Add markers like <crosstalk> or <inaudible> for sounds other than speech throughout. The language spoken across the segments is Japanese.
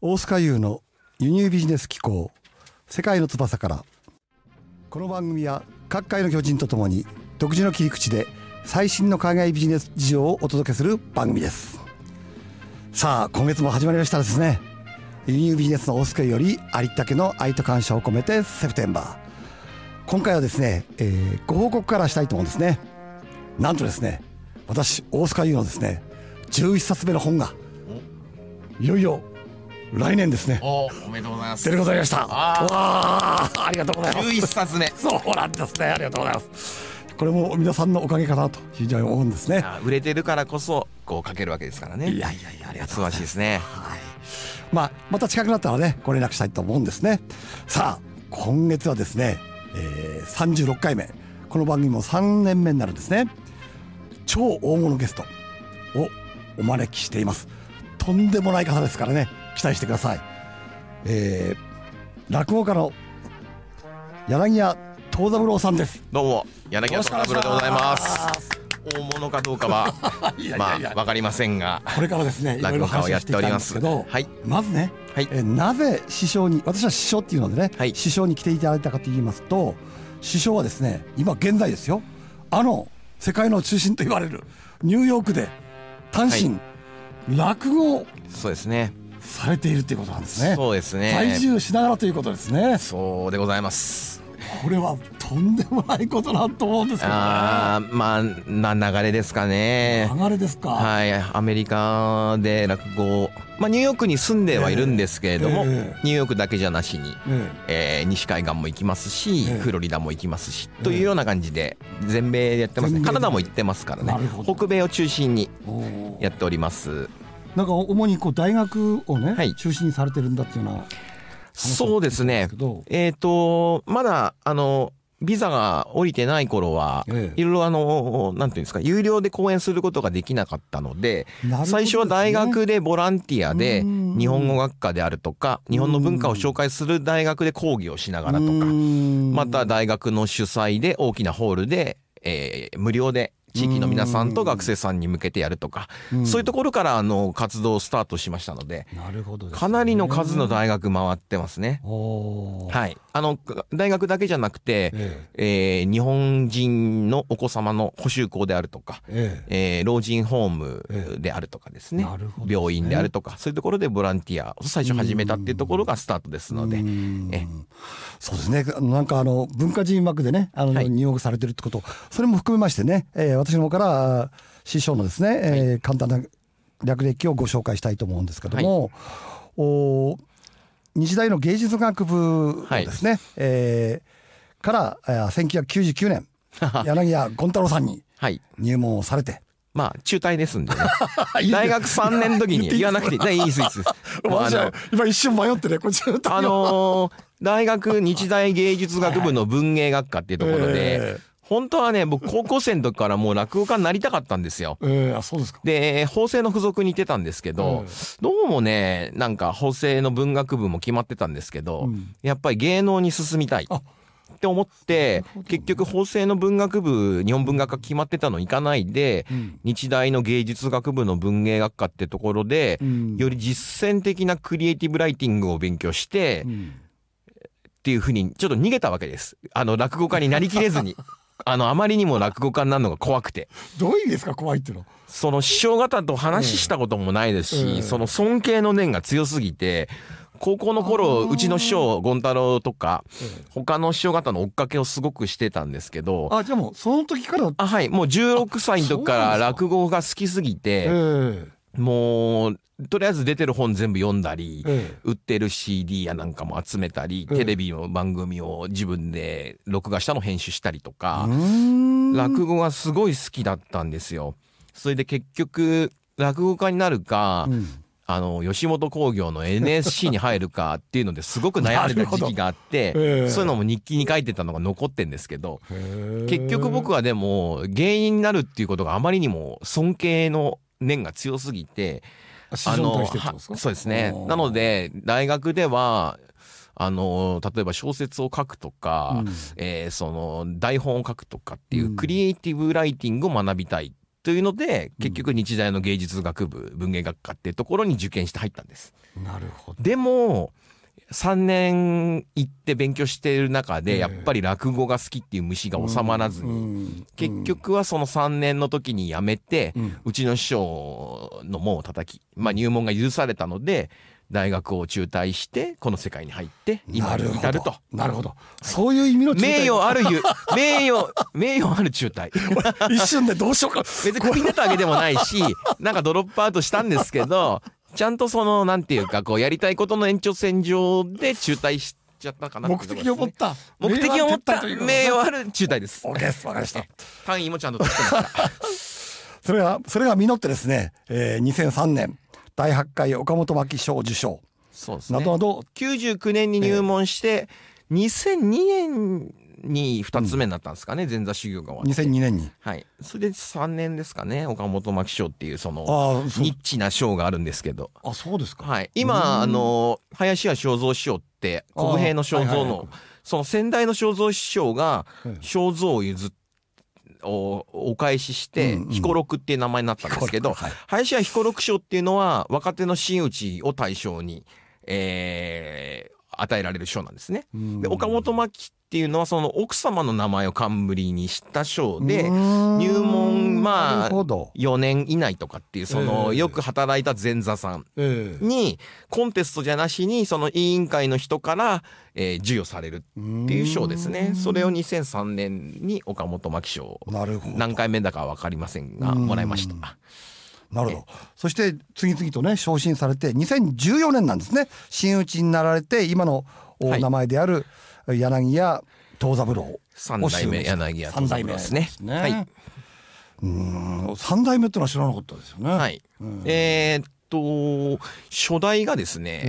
大須賀優の輸入ビジネス機構世界の翼から。この番組は各界の巨人とともに独自の切り口で最新の海外ビジネス事情をお届けする番組です。さあ今月も始まりましたですね。輸入ビジネスの大須賀よりありったけの愛と感謝を込めてセプテンバー。今回はですね、えー、ご報告からしたいと思うんですね。なんとですね私大須賀優のですね11冊目の本がいよいよ来年ですね。おおめでとうございます。出ることになりました。わあありがとうございます。11冊目。そうなんですね。ありがとうございます。これも皆さんのおかげかなと非常に思うんですね。あ売れてるからこそこう書けるわけですからね。いやいやいやありがとう素晴らしいですね。はい。まあまた近くなったらねご連絡したいと思うんですね。さあ今月はですね、えー、36回目この番組も3年目になるんですね。超大物ゲストをお招きしています。とんでもない方ですからね期待してください。えー、落語家の柳家藤三郎さんです。どうも柳家トラブルでございます。大物かどうかは <laughs> いやいまやいや。あわかりませんがこれからですね落語家を話をしていきたいんですけど、はい。まずね、はい。えーなぜ師匠に私は師匠っていうのでね、はい。師匠に来ていただいたかと言いますと師匠はですね今現在ですよ。あの世界の中心と言われるニューヨークで単身、落語をそうですねされているということなんですね。そうですね。在住しながらということですね。そうでございます。これはとんでもないことだと思うんですけどね。あーまあな流れですかね。流れですか、はい、アメリカで落語を、まあ、ニューヨークに住んではいるんですけれども、ええ。ニューヨークだけじゃなしに、ええ。ー西海岸も行きますし、ええ。フロリダも行きますし、えというような感じで全米でやってますカナダも行ってますからね。北米を中心にやっておりますなんか主にこう大学をね、はい。中心にされてるんだっていうようなそうですね。えっ、とまだあのビザが降りてない頃は、ええ。いろいろあの、なんていうんですか、有料で講演することができなかったので、最初は大学でボランティアでうん。日本語学科であるとか日本の文化を紹介する大学で講義をしながらとかまた大学の主催で大きなホールで、えー無料で地域の皆さんと学生さんに向けてやるとかそういうところからあの活動をスタートしましたのでなるほどですね。かなりの数の大学回ってますね。はい、あの大学だけじゃなくて、ええ。ー日本人のお子様の補習校であるとか、ええ。えー老人ホームであるとかですね,、なるほどですね。病院であるとかそういうところでボランティアを最初始めたっていうところがスタートですのでえそうですね。なんかあの文化人枠でねあの、はい。入学されてるってことそれも含めましてね、えー私の方からあ師匠のですね、えー簡単な略歴をご紹介したいと思うんですけども、お日大の芸術学部をですね、えーからえー1999年 <laughs> 柳家権太郎さんにはい。入門をされて。まあ中退ですんでね。<laughs> いい大学3年の時に言わなくていいねいいです。いいです。<laughs> 私はの今一瞬迷ってねこっちのあのー大学日大芸術学部の文芸学科っていうところで、え本当はね僕高校生の時からもう落語家になりたかったんですよ。ーえーあそうですか。で法政の付属に行ってたんですけど、えどうもねなんか法政の文学部も決まってたんですけど、うん。やっぱり芸能に進みたいあって思ってなるほど。結局法政の文学部日本文学科決まってたの行かないで、うん。日大の芸術学部の文芸学科ってところで、うん。より実践的なクリエイティブライティングを勉強して、うん。っていうふうにちょっと逃げたわけです。あの落語家になりきれずに。<laughs> あのあまりにも落語家になるのが怖くて。どういう意味ですか怖いっての？その師匠方と話したこともないですし、ええその尊敬の念が強すぎて、高校の頃うちの師匠権太郎とか他の師匠方の追っかけをすごくしてたんですけどあじゃあもうその時から？あはい。もう16歳の時から落語が好きすぎてえもうとりあえず出てる本全部読んだりええ。売ってる CD やなんかも集めたりええ。テレビの番組を自分で録画したの編集したりとえか落語がすごい好きだったんですよ。それで結局落語家になるか、うん。あの吉本興業の NSC に入るかっていうのですごく悩んでた時期があって、<laughs> ええ。そういうのも日記に書いてたのが残ってんですけど、結局僕はでも芸人になるっていうことがあまりにも尊敬の念が強すぎて、師匠に対してってことですか？はそうですね。なので大学ではあの例えば小説を書くとか、うん。えーその台本を書くとかっていううん。クリエイティブライティングを学びたいとというので結局日大の芸術学部文芸学科っていうところに受験して入ったんです。なるほど。でも3年行って勉強している中ええ。でやっぱり落語が好きっていう虫が収まらずにに結局はその3年の時に辞めてうちの師匠の門を叩き、まあ、入門が許されたので大学を中退してこの世界に入って今に至ると。なるほど。そういう意味の名誉あるゆ <laughs> 名誉名誉ある中退。一瞬でどうしようか。別にクビになったわけでもないしなんかドロップアウトしたんですけどちゃんとそのなんていうかこうやりたいことの延長線上で中退しちゃったかなって目的を持った。目的を持った名誉ある中退です。オッケーです。わかりました。単位もちゃんと取ってますから。それがそれが実ってですね、えー、2003年第8回岡本真希賞受賞。そうですね。などなど。99年に入門して2002年に2つ目になったんですかね、前座修行が終わって。2002年に。はい。それで3年ですかね岡本真希賞っていうそのニッチな賞があるんですけど。あそうですか。はい、うん。今あの林家正蔵師匠って国平の正蔵のその先代の正蔵師匠がはい正蔵を譲っおお返しして彦六っていう名前になったんですけど、はい。林家彦六賞っていうのは若手の真打ちを対象に、えー与えられる賞なんですね。うん。で岡本真希っていうのはその奥様の名前を冠にした賞でうん。入門まあなるほど、4年以内とかっていうそのええ。よく働いた前座さんえにコンテストじゃなしにその委員会の人から、えー授与されるえっていう賞ですね。それを2003年に岡本真希賞何回目だかは分かりませんがうん。もらいましたなるほど。そして次々とね昇進されて2014年なんですね。真打ちになられて今のおはい。名前である柳家藤三郎。三代目柳家藤三郎ですね。三代目はい。うん。三代目ってのは知らなかったですよね。はい。うん。えーっと初代がですえね、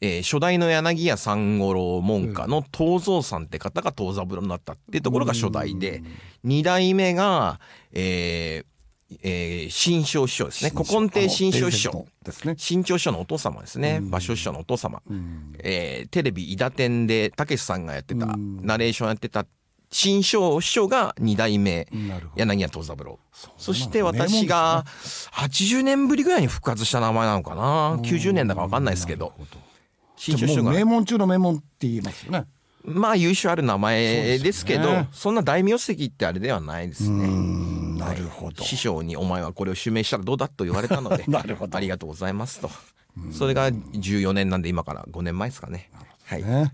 ええ。ー初代の柳家三五郎門下の東蔵さんって方が東三郎になったっていうところが初代で二代目が、えーえー新庄師匠ですね。古今亭新庄師匠。ですね。新庄師匠のお父様ですね。芭蕉師匠のお父様、うん。えーテレビ「伊田天」でたけしさんがやってたうん。ナレーションやってた新庄師匠が二代目柳家藤三郎。そして私が80年ぶりぐらいに復活した名前なのかな？90年だか分かんないですけど。新庄師匠が名門中の名門って言いますよねまあ優秀ある名前ですけどそねんな大名跡ってあれではないですうね。んなるほど師匠に「お前はこれを襲名したらどうだ?」と言われたので <laughs> なるほどありがとうございますとそれが14年なんで今から5年前ですかね。はい、ね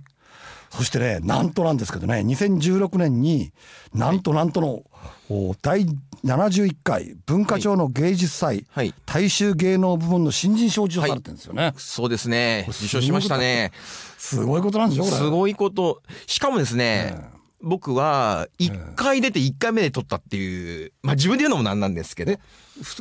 そしてねなんとなんですけどね2016年になんとなんとの、お第71回文化庁の芸術祭、はい。大衆芸能部門の新人賞を受賞されてるんですよね、そうですね。受賞しましたね。すごいことなんでしょこれ。すごいこと。しかもですね、え僕は1回出て1回目で取ったっていうまあ自分で言うのもなんなんですけど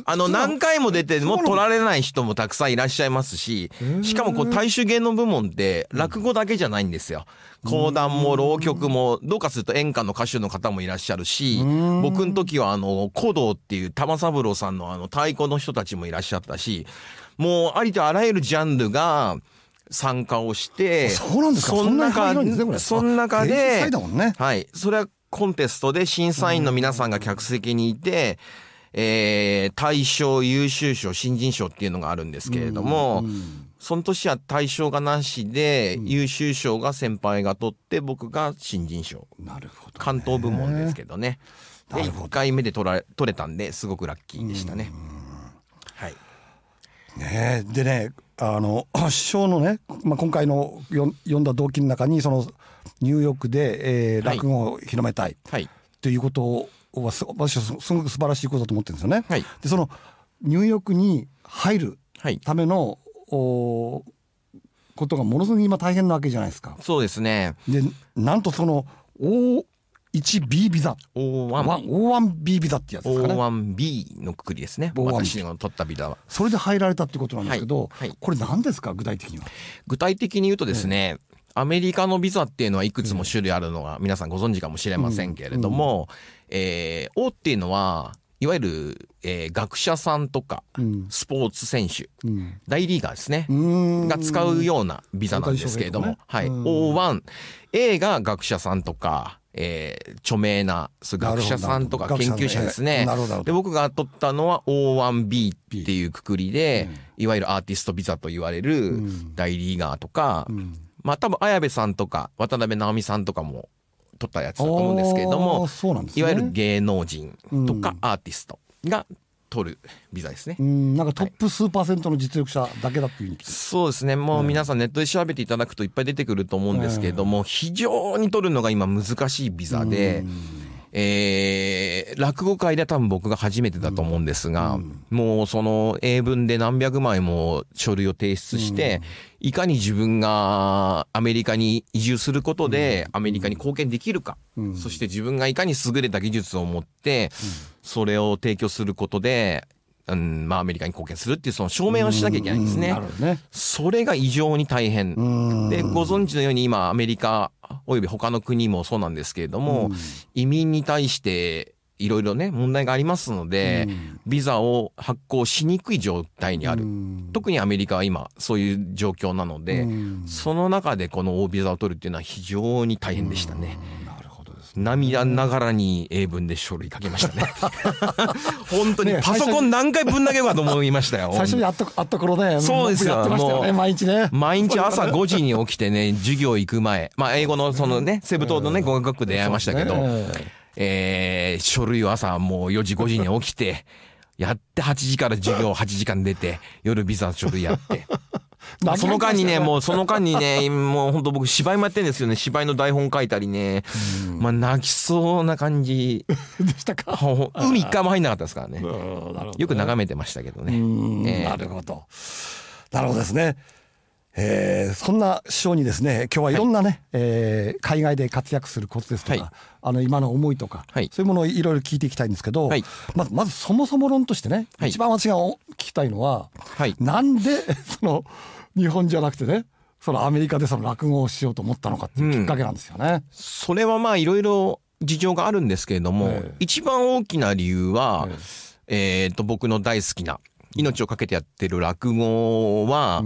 あの何回も出ても取られない人もたくさんいらっしゃいますしーしかもこう大衆芸能部門って落語だけじゃないんですよ。講談も浪曲もどうかすると演歌の歌手の方もいらっしゃるしん。僕の時はあの古道っていう玉三郎さんのあの太鼓の人たちもいらっしゃったしもうありとあらゆるジャンルが参加をしてそうなんですか？その中でそでねはい。それはコンテストで審査員の皆さんが客席にいて、えー、大賞、優秀賞、新人賞っていうのがあるんですけれども、うんその年は大賞がなしで、優秀賞が先輩が取って、僕が新人賞。なるほど、関東部門ですけどね。で、なるほど1回目で取られ取れたんで、すごくラッキーでしたね。はい。ねえでねあの <clears throat> 師匠のね、まあ、今回のよ読んだ動機の中にそのニューヨークで、えーはい落語を広めたいはい。ということはす私はすすごく素晴らしいことだと思ってるんですよね。はい。でそのニューヨークに入るはい。ためのおことがものすごく今大変なわけじゃないですか。そうですね。でなんとその O1B ビザ。O1。O1B ビザってやつですかね。O1B のくくりですね。O1B 私の取ったビザは。それで入られたってことなんですけど、はいはい。これ何ですか具体的には？具体的に言うとですね、アメリカのビザっていうのはいくつも種類あるのが皆さんご存知かもしれませんけれども、えー O っていうのはいわゆる、えー学者さんとかうん。スポーツ選手うん。大リーガーですね、うん。が使うようなビザなんですけれども、はい、大谷翔平と O1A が学者さんとか、えー著名な学者さんとか研究者ですね。で僕が取ったのは O1B っていうくくりで、いわゆるアーティストビザと言われるうん。大リーガーとか、うん。まあ多分綾部さんとか渡辺直美さんとかも取ったやつだと思うんですけれどもそうなんですね。いわゆる芸能人とかうん。アーティストが取るビザですね。うんなんかトップ数パーセントの実力者だけだっていうふうに聞いて。そうですね。もう皆さんネットで調べていただくといっぱい出てくると思うんですけれども、非常に取るのが今難しいビザで、えー落語界では多分僕が初めてだと思うんですが、もうその英文で何百枚も書類を提出して、いかに自分がアメリカに移住することでアメリカに貢献できるか、うん。そして自分がいかに優れた技術を持って、それを提供することで、うんまあ、アメリカに貢献するっていうその証明をしなきゃいけないんですね。ねそれが異常に大変。うんで、ご存知のように今、アメリカ、および他の国もそうなんですけれども、移民に対していろいろね、問題がありますので、うんビザを発行しにくい状態にある。うん特にアメリカは今、そういう状況なので、うんその中でこの O ビザを取るっていうのは非常に大変でしたね。涙ながらに英文で書類書けましたね。<laughs> 本当にねパソコン何回ぶん投げようかと思いましたよ。最初に会った会った頃ね。そうですよ。毎日ね。毎日朝5時に起きてね、授業行く前、まあ英語のそのね、セブ島のね、語学学で会いましたけど、えー書類を朝もう4時5時に起きて、やって8時から授業8時間出て、夜ビザ書類やって。まあその間にね、もうその間にね、<laughs> もう本当僕芝居もやってるんですよね。芝居の台本書いたりね。まあ泣きそうな感じ。<laughs> でしたか？海一回も入んなかったですからね。ねよく眺めてましたけどね。うんええなるほど。なるほどですね。えーそんな師匠にですね今日はいろんなね、えー海外で活躍するコツですとか、はいあの今の思いとか、はいそういうものをいろいろ聞いていきたいんですけど、はいまずまずそもそも論としてね、はい一番私が聞きたいのは、はい。なんで <laughs> その日本じゃなくてねそのアメリカでその落語をしようと思ったのかっていうきっかけなんですよね。それはまあいろいろ事情があるんですけれども、ええ。一番大きな理由はえ、え。っと、僕の大好きな、命をかけてやってる落語は、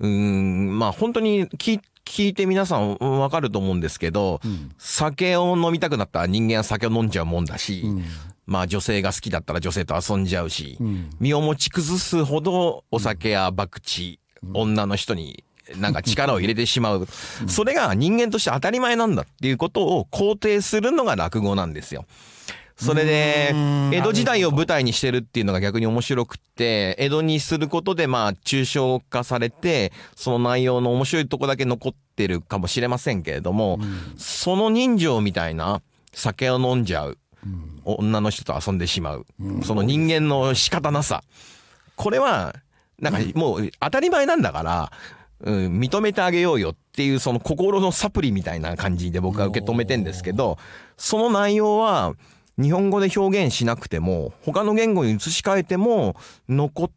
うーん、まあ本当に聞聞いて皆さんわかると思うんですけど、ん。酒を飲みたくなったら人間は酒を飲んじゃうもんだし、ん。まあ女性が好きだったら女性と遊んじゃうし、ん。身を持ち崩すほどお酒や博打、女の人になんか力を入れてしまう。それが人間として当たり前なんだっていうことを肯定するのが落語なんですよ。それでうん、江戸時代を舞台にしてるっていうのが逆に面白くって、江戸にすることでまあ抽象化されて、その内容の面白いとこだけ残ってるかもしれませんけれども、その人情みたいな酒を飲んじゃう、女の人と遊んでしまう、その人間の仕方なさ。これは、なんかもう当たり前なんだから、うん、認めてあげようよっていうその心のサプリみたいな感じで僕は受け止めてんですけど、その内容は日本語で表現しなくても、他の言語に移し替えても残っ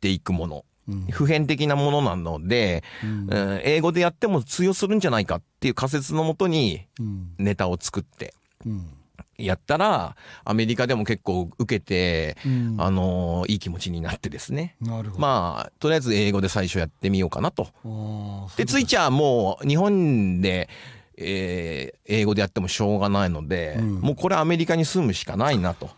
ていくもの。普遍的なものなので、うん英語でやっても通用するんじゃないかっていう仮説のもとにうん。ネタを作ってうんやったら、アメリカでも結構受けて、うんあのーいい気持ちになってですね。なるほど。まあ、とりあえず英語で最初やってみようかなと。で、ついちゃもう日本で、えー英語でやってもしょうがないので、うんもうこれアメリカに住むしかないなと。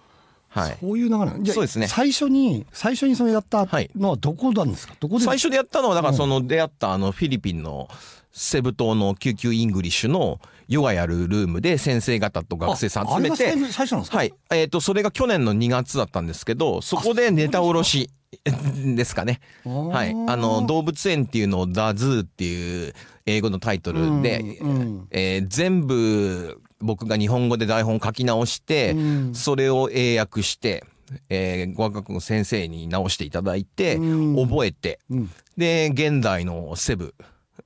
はい。そういう流れなんそうですね最初に最初にそれやったはいのはどこなんですか？どこで？最初でやったのは、だからその出会ったあのフィリピンのセブ島の QQ English のヨガやるルームで先生方と学生さん集めてあ最最初なんですか？はい。えっ、と、それが去年の2月だったんですけど、そこでネタおろしですかね。はい。あの、動物園っていうのを The Zoo っていう英語のタイトルで、うんうんえー全部僕が日本語で台本書き直して、うん。それを英訳して、えー語学学の先生に直していただいて、うん。覚えて、うん。で、現代のセブ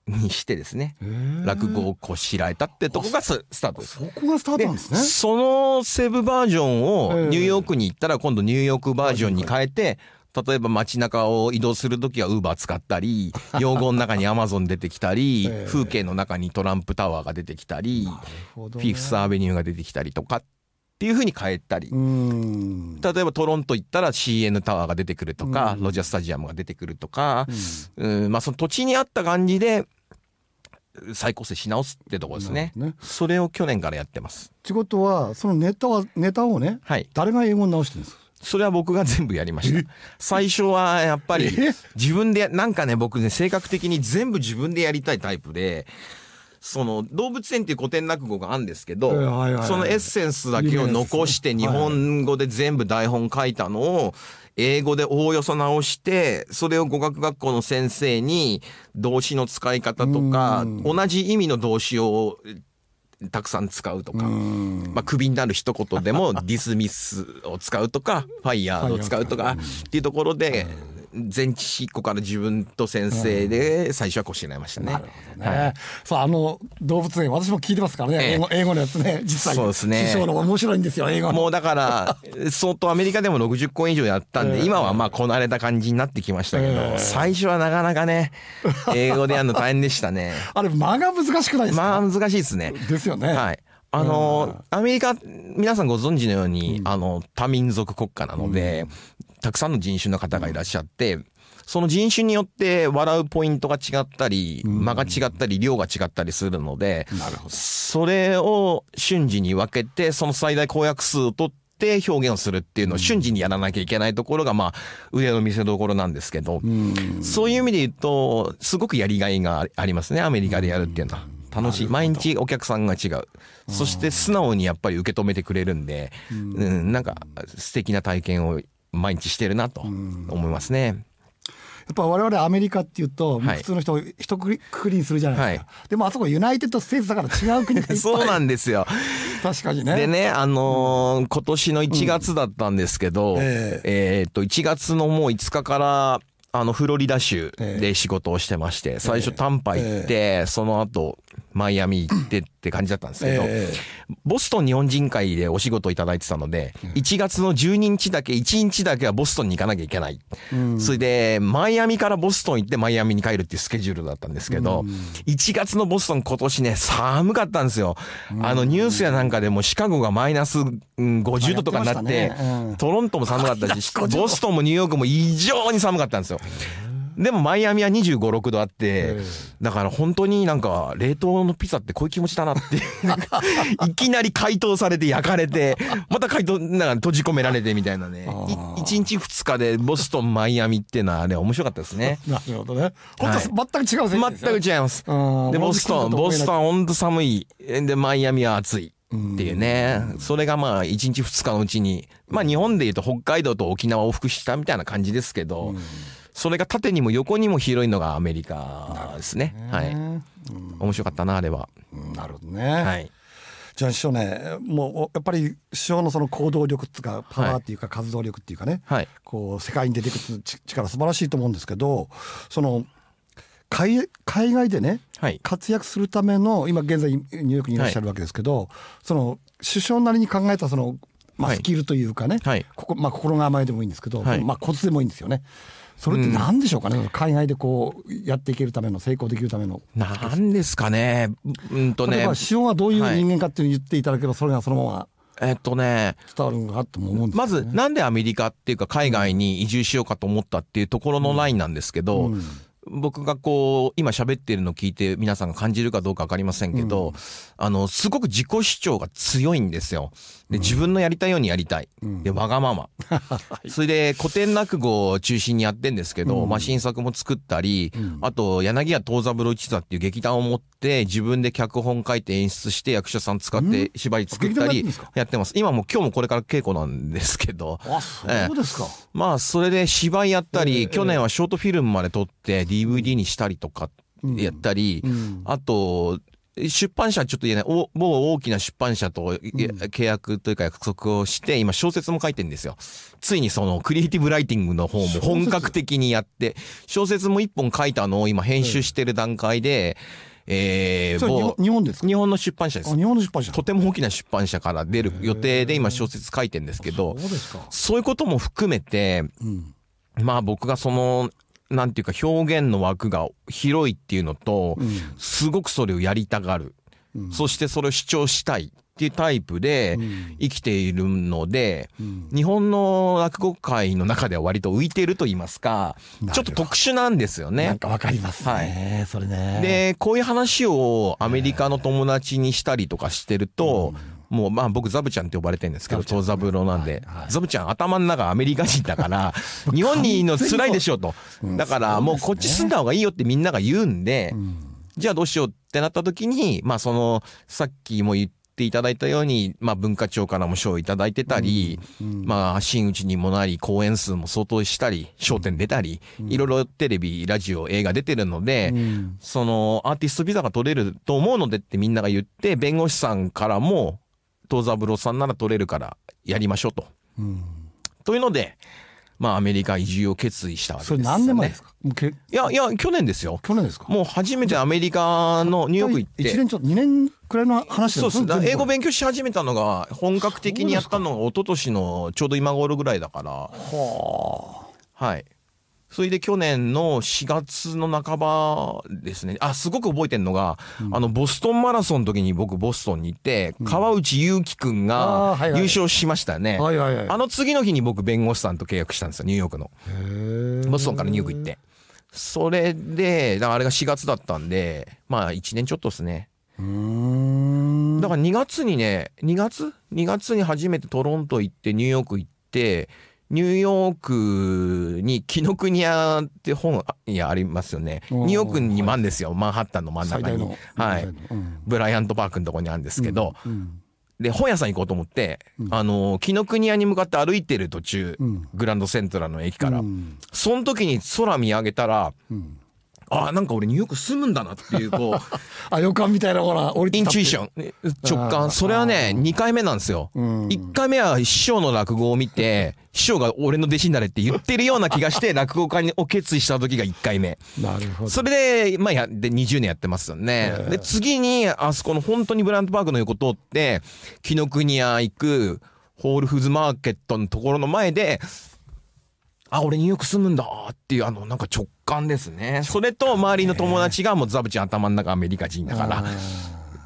にしてですね、落語をこしらえたってとこがススタートです。そこがスタートなんですね。そのセブバージョンをええ。ニューヨークに行ったら今度ニューヨークバージョンに変えて、例えば街中を移動するときはウーバー使ったり、<laughs> 用語の中にアマゾン出てきたり、ええ。風景の中にトランプタワーが出てきたり、なるほどフィフスアベニューが出てきたりとかっていう風に変えたり。う。ん。例えばトロント行ったら CN タワーが出てくるとか、ロジャースタジアムが出てくるとか、うん。まあその土地に合った感じで再構成し直すってところですね。ね。それを去年からやってます。ってことはそのネタはネタをねはい。誰が英語に直してるんですか？それは僕が全部やりました。最初はやっぱりえ？自分でなんかね僕ね性格的に全部自分でやりたいタイプでその動物園っていう古典落語があるんですけど、そのエッセンスだけを残して日本語で全部台本書いたのを英語でおおよそ直してそれを語学学校の先生に動詞の使い方とかうん。同じ意味の動詞をたくさん使うとか。うん。まあ、クビになる一言でもディスミスを使うとか <laughs> ファイヤーを使うとかっていうところで全知一個から自分と先生で最初はこうしていましたね。なるほどね。そうあの動物園私も聞いてますからね、ええ英語英語のやつね <laughs> 実際そうですね師匠の面白いんですよ英語の。もうだから <laughs> 相当アメリカでも60公演以上やったんでええ今はまあこなれた感じになってきましたけえどえ最初はなかなかね <laughs> 英語でやるの大変でしたね。あれ間が難しくないですか？まあ難しいですね。ですよね。はい。あの、アメリカ、皆さんご存知のように、あの、多民族国家なので、たくさんの人種の方がいらっしゃって、その人種によって笑うポイントが違ったり、間が違ったり、量が違ったりするので。それを瞬時に分けて、その最大公約数を取って表現をするっていうのを瞬時にやらなきゃいけないところが、まあ、腕の見せ所なんですけど、うんそういう意味で言うと、すごくやりがいがありますね、アメリカでやるっていうのは。楽しい。毎日お客さんが違う。そして素直にやっぱり受け止めてくれるんで、うん、なんか素敵な体験を毎日してるなと思いますね。やっぱ我々アメリカっていうと、はい。普通の人を一くくりにするじゃないですか、でもあそこ United States だから違う国がそうなんですよ。<laughs> 確かにね。でね、あのー今年の1月だったんですけど、ええ。ーっと、1月のもう5日から、あの、フロリダ州で仕事をしてまして、最初タンパ行って、その後、マイアミ行ってって感じだったんですけど、えボストン日本人会でお仕事をいただいてたので、1月の12日だけ、1日だけはボストンに行かなきゃいけない。それで、マイアミからボストン行ってマイアミに帰るっていうスケジュールだったんですけど、1月のボストン今年ね、寒かったんですよ。あの、ニュースやなんかでもシカゴがマイナスうん50度とかになってね。うん。トロントも寒かったし、50度。ボストンもニューヨークも異常に寒かったんですよ。でもマイアミは25、6度あってえ、だから本当になんか冷凍のピザってこういう気持ちだなって <laughs> いきなり解凍されて焼かれて、<laughs> また解凍、なんか閉じ込められてみたいなね。いあー1日2日でボストン、マイアミっていうのはね、面白かったですね。なるほどね本当、はい全く違う世界ですよ全く違います。うんで、ボストン、ボストン本当寒い。で、マイアミは暑い。っていうね。それがまあ、1日2日のうちに、まあ日本で言うと北海道と沖縄を往復したみたいな感じですけど、それが縦にも横にも広いのがアメリカですね。はい。うん面白かったな、あれは。うんなるほどね、はい。じゃあ師匠ねもうやっぱり師匠のその行動力っていうかパワーっていうか活動力っていうかね、はい。こう世界に出てくるち力素晴らしいと思うんですけどその海海外でねはい。活躍するための今現在ニューヨークにいらっしゃるわけですけど、その首相なりに考えたその、まあ、はいスキルというかね、はいここまあ、心構えでもいいんですけど、はいまあ、コツでもいいんですよね。それって何でしょうかね、海外でこうやっていけるための成功できるための。なんですかね。うんとね例えば。師匠はどういう人間かっていうのを言っていただければそれがそのままえっとね。伝わるのかなとも思うんですねず、なんでアメリカっていうか海外に移住しようかと思ったっていうところのラインなんですけど、うん僕がこう、今喋ってるのを聞いて皆さんが感じるかどうかわかりませんけど、あの、すごく自己主張が強いんですよ。で、自分のやりたいようにやりたい。で、わがまま。それで、古典落語を中心にやってんですけど、まあ、新作も作ったり、あと、柳家藤三郎一座っていう劇団を持って、自分で脚本書いて演出して役者さん使って芝居作ったりやってます。今も今日もこれから稽古なんですけど、あそうですか、まあ、それで芝居やったり、ええ。去年はショートフィルムまで撮って DVD にしたりとかやったり、うん。あと、出版社はちょっと言えない、お某大きな出版社とい契約というか約束をして、今小説も書いてるんですよ。ついにそのクリエイティブライティングの方も本格的にやって、小説も一本書いたのを今編集してる段階で、えー日本ですか？日本の出版社です。あ。日本の出版社。とても大きな出版社から出る予定で今小説書いてるんですけどそう、いうことも含めて、うん。まあ僕がその、なんていうか表現の枠が広いっていうのと、うん。すごくそれをやりたがる。そしてそれを主張したい。っていうタイプでうん。生きているので、うん。日本の落語界の中では割と浮いてると言いますかちょっと特殊なんですよなんね。かわかりますね、それね。でこういう話をアメリカの友達にしたりとかしてると、もうまあ僕ザブちゃんって呼ばれてるんですけどザブちゃん。長三郎なんで、はいはい。ザブちゃん頭の中アメリカ人だから <laughs> 日本にいるの辛いでしょと、うんだからもうこっち住んだ方がいいよってみんなが言うんで、うん。じゃあどうしようってなった時にまあそのさっきも言っていただいたように、まあ、文化庁からも賞をいただいてたり、うんまあ真打ちにもなり公演数も相当したり商店出たり、いろいろテレビラジオ映画出てるので、うん。そのアーティストビザが取れると思うのでってみんなが言って弁護士さんからも東三郎さんなら取れるからやりましょうと。うんというのでまあアメリカ移住を決意したわけですよ、ね。それ何年前ですか？いやいや去年ですよ。去年ですか？もう初めてアメリカのニューヨーク行って。一年ちょっと2年くらいの話そうです。英語勉勉強し始めたのが本格的にやったのが一昨年のちょうど今頃ぐらいだから。ははい。それで去年の4月の半ばですね。あ、すごく覚えてるのが、あの、ボストンマラソンの時に僕ボストンに行って、川内優輝くんあが優勝しましたねあ。の次の日に僕弁護士さんと契約したんですよ、ニューヨークの。ボストンからニューヨーク行って。それで、だからあれが4月だったんで、まあ1年ちょっとですね。だから2月にね、2月 ?2 月に初めてトロント行ってニューヨーク行って、ニューヨークに紀ノ国屋って本屋ありますよね。ニューヨークにもあるんですよ。マンハッタンの真ん中に。はい。うん。ブライアントパークのとこにあるんですけど、うん。で、本屋さん行こうと思って、うん。あの、紀ノ国屋に向かって歩いてる途中、うん。グランドセントラルの駅から、うん。その時に空見上げたら、うんあ、なんか俺ニューヨーク住むんだなっていう、こう、<laughs> あ予感みたいなほら降りてインチュイション、直感。それはね、2回目なんですよ。うん1回目は師匠の落語を見て、師匠が俺の弟子になれって言ってるような気がして、<laughs> 落語家を決意した時が1回目。なるほどそれで、まあや、で、20年やってますよね。ええで、次に、あそこの本当にブランドパークの横通って、紀ノ国屋行く、ホールフーズマーケットのところの前で、あ、俺ニューヨーク住むんだっていう、あの、なんか直感ですね。それと、周りの友達がもうザブちゃん頭の中アメリカ人だから、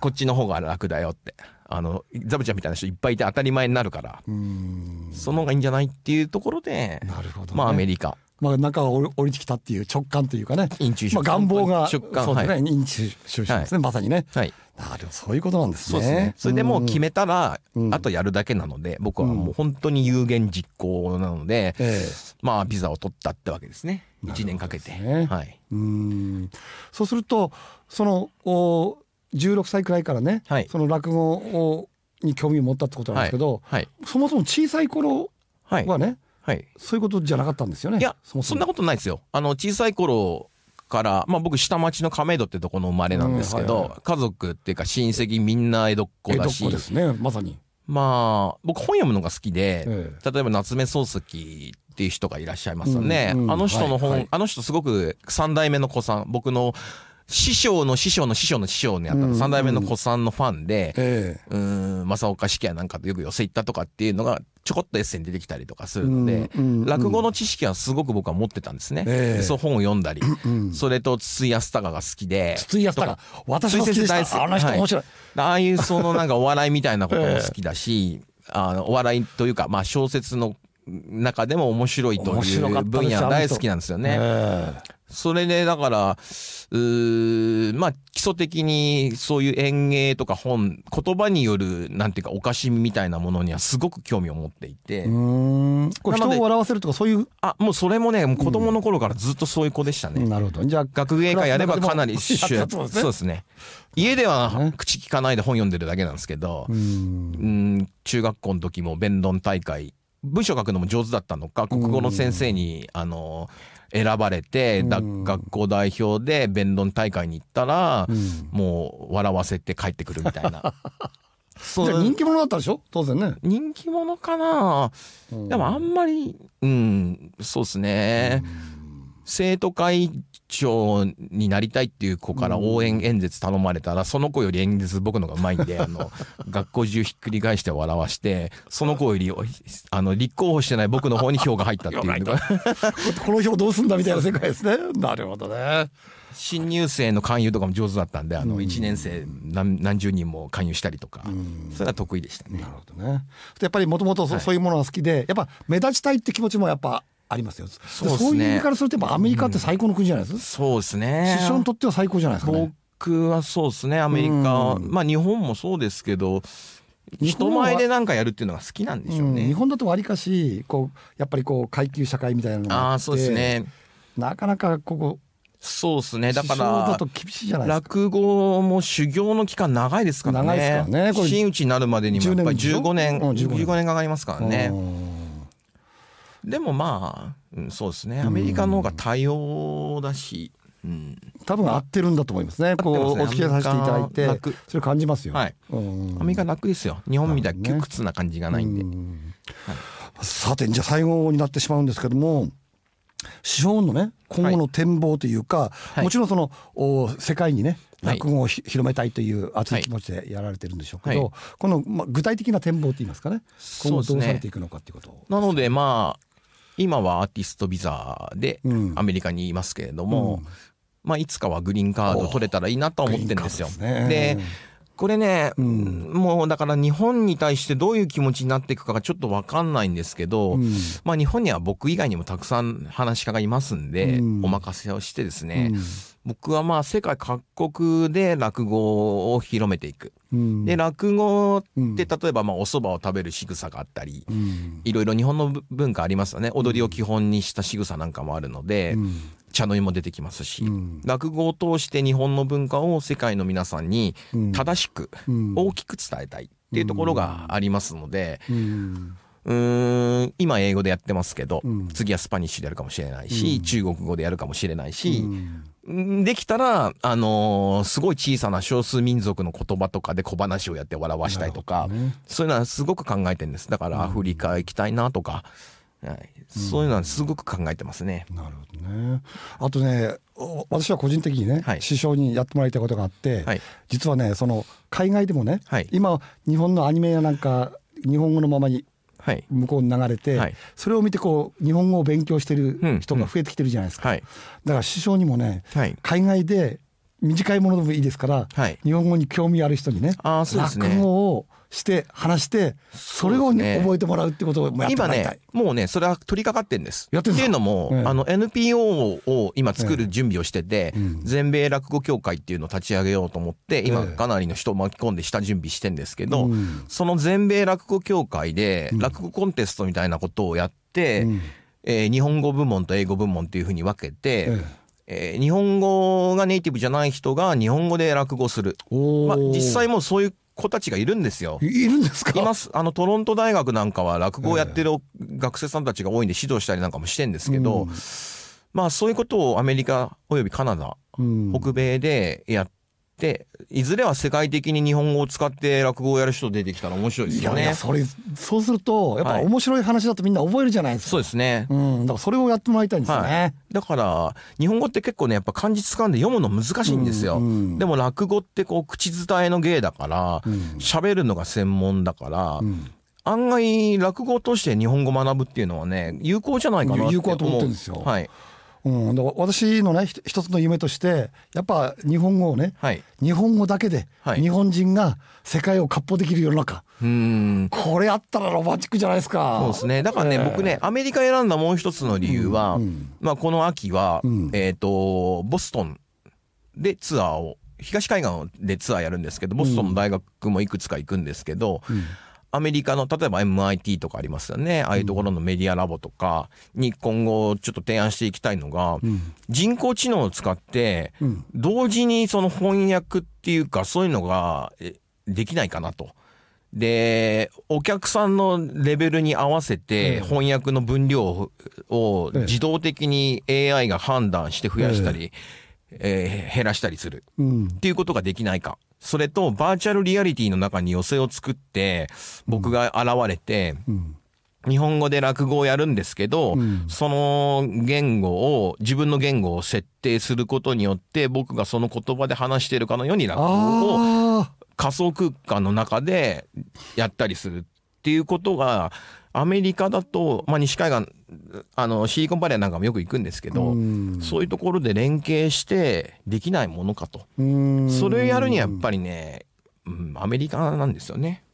こっちの方が楽だよって。あの、ザブちゃんみたいな人いっぱいいて当たり前になるから、うんその方がいいんじゃないっていうところで、なるほどねまあアメリカ。まあ中を降りてきたっていう直感というかね。まあ願望が直感。そうですね。はインチュイションですね。まさにね。はい。なるほどそういうことなんですね。そうですね。それでもう決めたら、うん。あとやるだけなので、僕はもう本当に有言実行なので、ええ。まあビザを取ったってわけですね。1年かけて。ねはい。うん。そうするとそのお16歳くらいからね、はい。その落語をに興味を持ったってことなんですけど、はい。そもそも小さい頃はい。はね、はい。そういうことじゃなかったんですよね？いや、そんなことないですよ。あの、小さい頃から、まあ僕下町の亀戸ってとこの生まれなんですけど、うんはいはい家族っていうか親戚みんな江戸っ子江戸っだし、子ですねまさに。まあ、僕本読むのが好きで、え例えば夏目漱石っていう人がいらっしゃいますよね。うんうんあの人の本、はいはいあの人すごく三代目の子さん、僕の師匠の師匠の師匠の師匠にあったうん。三代目の子さんのファンで、ええ。うーん、正岡式やなんかとよく寄せ行ったとかっていうのがちょこっとエッセイに出てきたりとかするので、落語の知識はすごく僕は持ってたんですね。ええ。でそう本を読んだり、うんそれと筒井康隆が好きで、筒井康隆私も好きであの人面白い。ああいうそのなんかお笑いみたいなことも好きだし、<laughs> あのお笑いというか、まあ小説の中でも面白いと面いう分野大好きなんですよね。えそれでだから、うーまあ基礎的にそういう演芸とか本、言葉によるなんていうかおかしみみたいなものにはすごく興味を持っていて、えうーん。こうなので人を笑わせるとかそういう、あ、もうそれもね、もう子供の頃からずっとそういう子でしたね。なるほど。じゃあ学芸会やればかなり主クラスの中でもやってたってことですね。そうですね。家では口聞かないで本読んでるだけなんですけど、うん。うん、中学校の時も弁論大会、文章書くのも上手だったのか、国語の先生に、あの、選ばれて、学校代表で弁論大会に行ったら、うんもう笑わせて帰ってくるみたいな。<laughs> そじゃあ人気者だったでしょ？当然ね。人気者かな、うんでもあんまり、うん、そうですね。生徒会長になりたいっていう子から応援演説頼まれたら、その子より演説僕のがうまいんで、あの、<laughs> 学校中ひっくり返して笑わして、その子より、あの、立候補してない僕の方に票が入ったっていう。<laughs> この票どうすんだみたいな世界ですね。なるほどね。新入生の勧誘とかも上手だったんで、あの、1年生何何十人も勧誘したりとか、それは得意でしたね。なるほどね。やっぱりもともとそういうものが好きで、やっぱ目立ちたいって気持ちもやっぱありますよ。そう、ね,、いう意味からするとアメリカって最高の国じゃないですか、うん、そうですね。首相にとっては最高じゃないですか、ね、僕はそうですね。アメリカ、まあ日本もそうですけど、人前で何かやるっていうのが好きなんでしょうね。うん、日本だとわりかしこうやっぱりこう階級社会みたいなのがあそうですね。なかなかここそうですね。だから、落語も修行の期間長いですからね。長いですからね。真打ちになるまでにもやっぱり15年、15年かかりますからね。でもまあ、そうですね。アメリカの方が多様だし、うん、多分合ってるんだと思いますね。こう、お付き合いさせていただいて、それ感じますよ。はい。アメリカ楽ですよ。日本みたいに窮屈な感じがないんで。さて、じゃあ最後になってしまうんですけども、資本のね今後の展望というか、はい、もちろんそのお世界にね落語を広めたいという熱い気持ちでやられてるんでしょうけど、はい、この、まあ、具体的な展望といいますかね。今後どうされていくのかっていうこと、ね、なのでまあ今はアーティストビザでアメリカにいますけれども、うん、まあ、いつかはグリーンカード取れたらいいなと思ってるんですよ。で、ね、これね、うん、もうだから日本に対してどういう気持ちになっていくかがちょっと分かんないんですけど、うん、まあ日本には僕以外にもたくさん話し家がいますんで、お任せをしてですね、僕はまあ世界各国で落語を広めていく。うん、で落語って例えばまあお蕎麦を食べる仕草があったり、うん、いろいろ日本の文化ありますよね。踊りを基本にした仕草なんかもあるので、うん、茶の湯も出てきますし、落語を通して日本の文化を世界の皆さんに正しく大きく伝えたいっていうところがありますので。うん。今英語でやってますけど、次はスパニッシュでやるかもしれないし、中国語でやるかもしれないし、できたら、あのー、すごい小さな少数民族の言葉とかで小話をやって笑わしたいとか、ね、そういうのはすごく考えてるんです。だからアフリカ行きたいなとか、はい、そういうのはすごく考えてますね。なるほどね。あとね、私は個人的にね、はい、師匠にやってもらいたいことがあって、はい、実はね、その海外でもね、はい、今日本のアニメやなんか日本語のままに向こうに流れて、はい、それを見てこう日本語を勉強してる人が増えてきてるじゃないですか、うんうん、だから師匠にもね、はい、海外で短いものでもいいですから、はい、日本語に興味ある人にねあそうですね。落語をして話してそれを、ね、覚えてもらうってことをやってもらいたい。今ねもうねそれは取り掛かってんです。やってっていうのも、ええ、あの NPO を今作る準備をしてて、えうん、全米落語協会っていうのを立ち上げようと思って今かなりの人を巻き込んで下準備してんですけど、うん、その全米落語協会で落語コンテストみたいなことをやって、うん、えー、日本語部門と英語部門っていうふうに分けて、えー、日本語がネイティブじゃない人が日本語で落語する。まあ、実際もそういう子たちがいるんですよ。いるんですか？います。あの、トロント大学なんかは落語をやってる学生さんたちが多いんで指導したりなんかもしてんですけど、うん、まあそういうことをアメリカおよびカナダ、うん、北米でやっでいずれは世界的に日本語を使って落語をやる人出てきたら面白いですよね。いやそれそうするとやっぱ面白い話だとみんな覚えるじゃないですか。そうですね。うん、だからそれをやってもらいたいんですよね。はい、だから日本語って結構ねやっぱ漢字掴んで読むの難しいんですよ。うんうん、でも落語ってこう口伝えの芸だから喋、うん、るのが専門だから。うん案外落語を通して日本語学ぶっていうのはね有効じゃないかなって有効と思ってるんですよ。はい。うん、私のね一つの夢としてやっぱ日本語をね、はい、日本語だけで日本人が世界を割烹できる世の中、うん、これあったらロマンチックじゃないですか。そうですね。だからね、えー、僕ねアメリカ選んだもう一つの理由は、うん。うん、まあ、この秋は、うん、えっ、ー、とボストンでツアーを東海岸でツアーやるんですけどボストンの大学もいくつか行くんですけど、うんアメリカの例えば MIT とかありますよね。ああいうところのメディアラボとかに今後ちょっと提案していきたいのが、うん、人工知能を使って同時にその翻訳っていうかそういうのができないかなと。でお客さんのレベルに合わせて翻訳の分量を自動的に AI が判断して増やしたり、えー、減らしたりする。っていうことができないか。それとバーチャルリアリティの中に寄せを作って僕が現れて、日本語で落語をやるんですけど、うん。その言語を自分の言語を設定することによって僕がその言葉で話しているかのように落語をあ仮想空間の中でやったりするっていうことがアメリカだと、まあ、西海岸あのシリコンバレーなんかもよく行くんですけあど、うん。そういうところで連携してできないものかと。うん。それをやるにはやっぱりね、うん、アメリカなんですよね。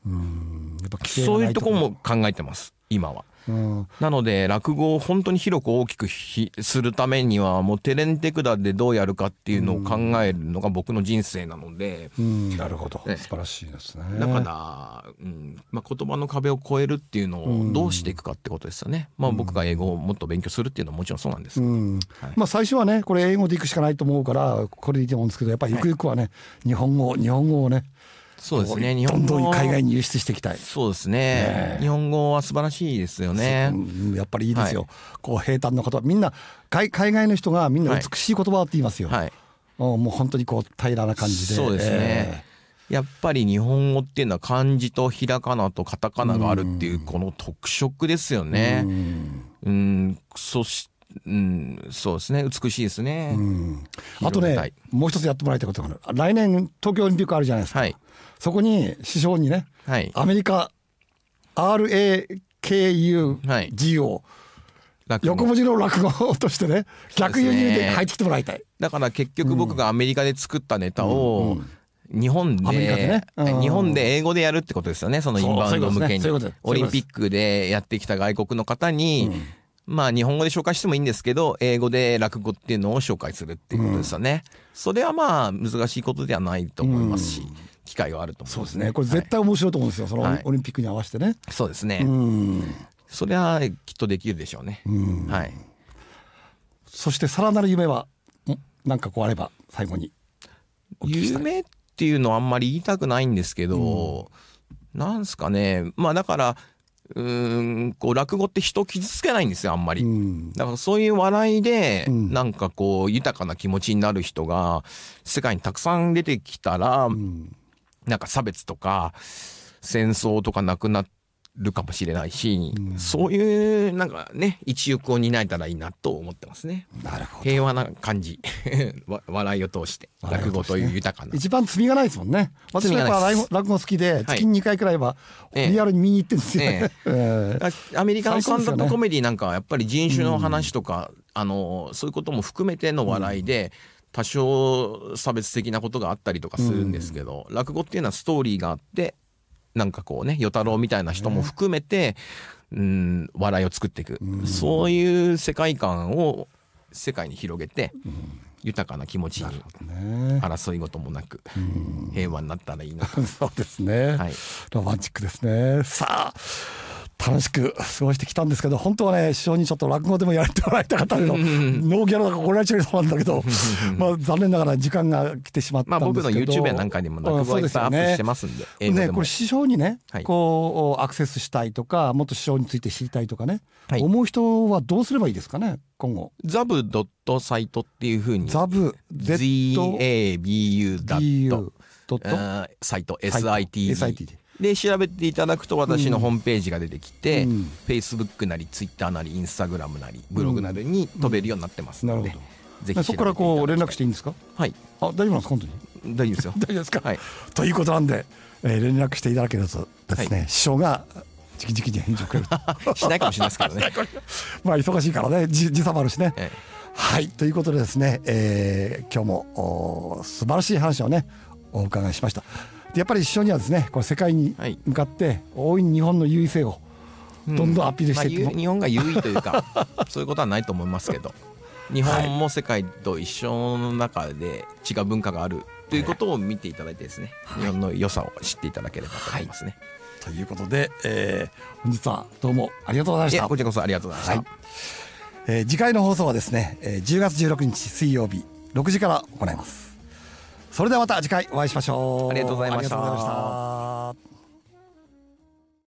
そうないいうとことこも考えてます今は。うん。なので落語を本当に広く大きくひするためにはもうテレンテクダでどうやるかっていうのを考えるのが僕の人生なので、うん。なるほど。ね。素晴らしいですね。だから、うん。まあ、言葉の壁を越えるっていうのをどうしていくかってことですよね。まあ、僕が英語をもっと勉強するっていうのはもちろんそうなんですけど、うん。はい。まあ最初はねこれ英語でいくしかないと思うからこれでいいと思うんですけどやっぱりゆくゆくはね、日本語日本語をねそうですね。日どんど本語。ん海外に輸出していきたい。そうですね。ね日本語は素晴らしいですよね。うんやっぱりいいですよ、はこう平坦な言葉。みんな海海外の人がみんなはい。美しい言葉って言いますよ、はい。うんもう本当にこう平らな感じで。そうですね、やっぱり日本語っていうのは漢字とひらがなとカタカナがあるっていうこの特色ですよえーね。うん。うん、そし、うん、そうですね。美しいですね。うん。あとねもう一つやってもらいたいことがある。来年東京オリンピックあるじゃないですか、はい。そこに首相にねはい。アメリカ RAKUG を落語。横文字の落語としてね逆輸入で入ってきてもらいたい。だから結局僕がアメリカで作ったネタを日本アメリカででね。うん。日本で英語でやるってことですよねそのインバウンド向けに。ねオリンピックでやってきた外国の方にまあ日本語で紹介してもいいんですけど英語で落語っていうのを紹介するっていうことですよね。それはまあ難しいことではないと思いますし機会があると思そういますですねこれ絶対面白いと思うんですよ、そのはい。オリンピックに合わせてね。そうですね。うん。それはきっとできるでしょうね。うん。はい。そしてさらなる夢はん？なんかこうあれば最後に。夢っていうのはあんまり言いたくないんですけど、なんすかね。まあだからうーんこう落語って人を傷つけないんですよあんまり。うん。だからそういう笑いでうん。なんかこう豊かな気持ちになる人が世界にたくさん出てきたらうんなんか差別とか戦争とかなくなるかもしれないしうん。そういうなんかね一翼を担えたらいいなと思ってますね。なるほど。平和な感じ。<laughs> わ笑いを通して落語という豊かな。一番罪がないですもんね。私やっぱ落語好きではい。月に2回くらいはええ。リアルに見に行ってるんですよね。ええ。<laughs> あアメリカのスタンダッコメディなんかはやっぱり人種の話とか、あのそういうことも含めての笑いで、多少差別的なことがあったりとかするんですけど、落語っていうのはストーリーがあってなんかこうね与太郎みたいな人も含めて、うん、笑いを作っていく、そういう世界観を世界に広げて、豊かな気持ちにね。争い事もなく、平和になったらいいな、<laughs> そうですね、はい、ロマンチックですね。さあ楽しく過ごしてきたんですけど本当はね師匠にちょっと落語でもやってもらいたかったけどノーギャラだから怒られちゃうなんだけどまあ残念ながら時間が来てしまったまあんですけど、僕の YouTube やなんかにも落語はいっぱいアップしてますんで英語でも。ねこれ師匠にね、はい。こうアクセスしたいとかもっと師匠について知りたいとかね、はい。思う人はどうすればいいですかね今後？ザブドットサイトっていうふうに。ザブ ZABU ダット。サイト？SIT でで調べていただくと私のホームページが出てきて、うん。Facebook なり Twitter なり Instagram なりブログなりに飛べるようになってますので、ぜひそこからこう連絡していいんですか？はい。あ大丈夫なんですか本当に？大丈夫ですよ。<laughs> 大丈夫ですか、はい。ということなんで、えー連絡していただけるとですね、師匠が直々に返事をくれると。<laughs> しないかもしれないですけどね、<laughs> まあ忙しいからねじ時差もあるしね、えはい。ということでですね、えー今日もお素晴らしい話をねお伺いしました。でやっぱり師匠にはですねこれ世界にはい。向かって大いに日本の優位性をえどんどんアピールしていっても。まあゆ日本が優位というか <laughs> そういうことはないと思いますけど。日本も世界と一緒の中で違う文化があるということを見ていただいてですね、日本の良さを知っていただければと思いますね。ということで、えー本日はどうもありがとうございました。こちらこそありがとうございました。はい。えー次回の放送はですね、えー10月16日水曜日6時から行いますそれではまた次回お会いしましょう。ありがとうございました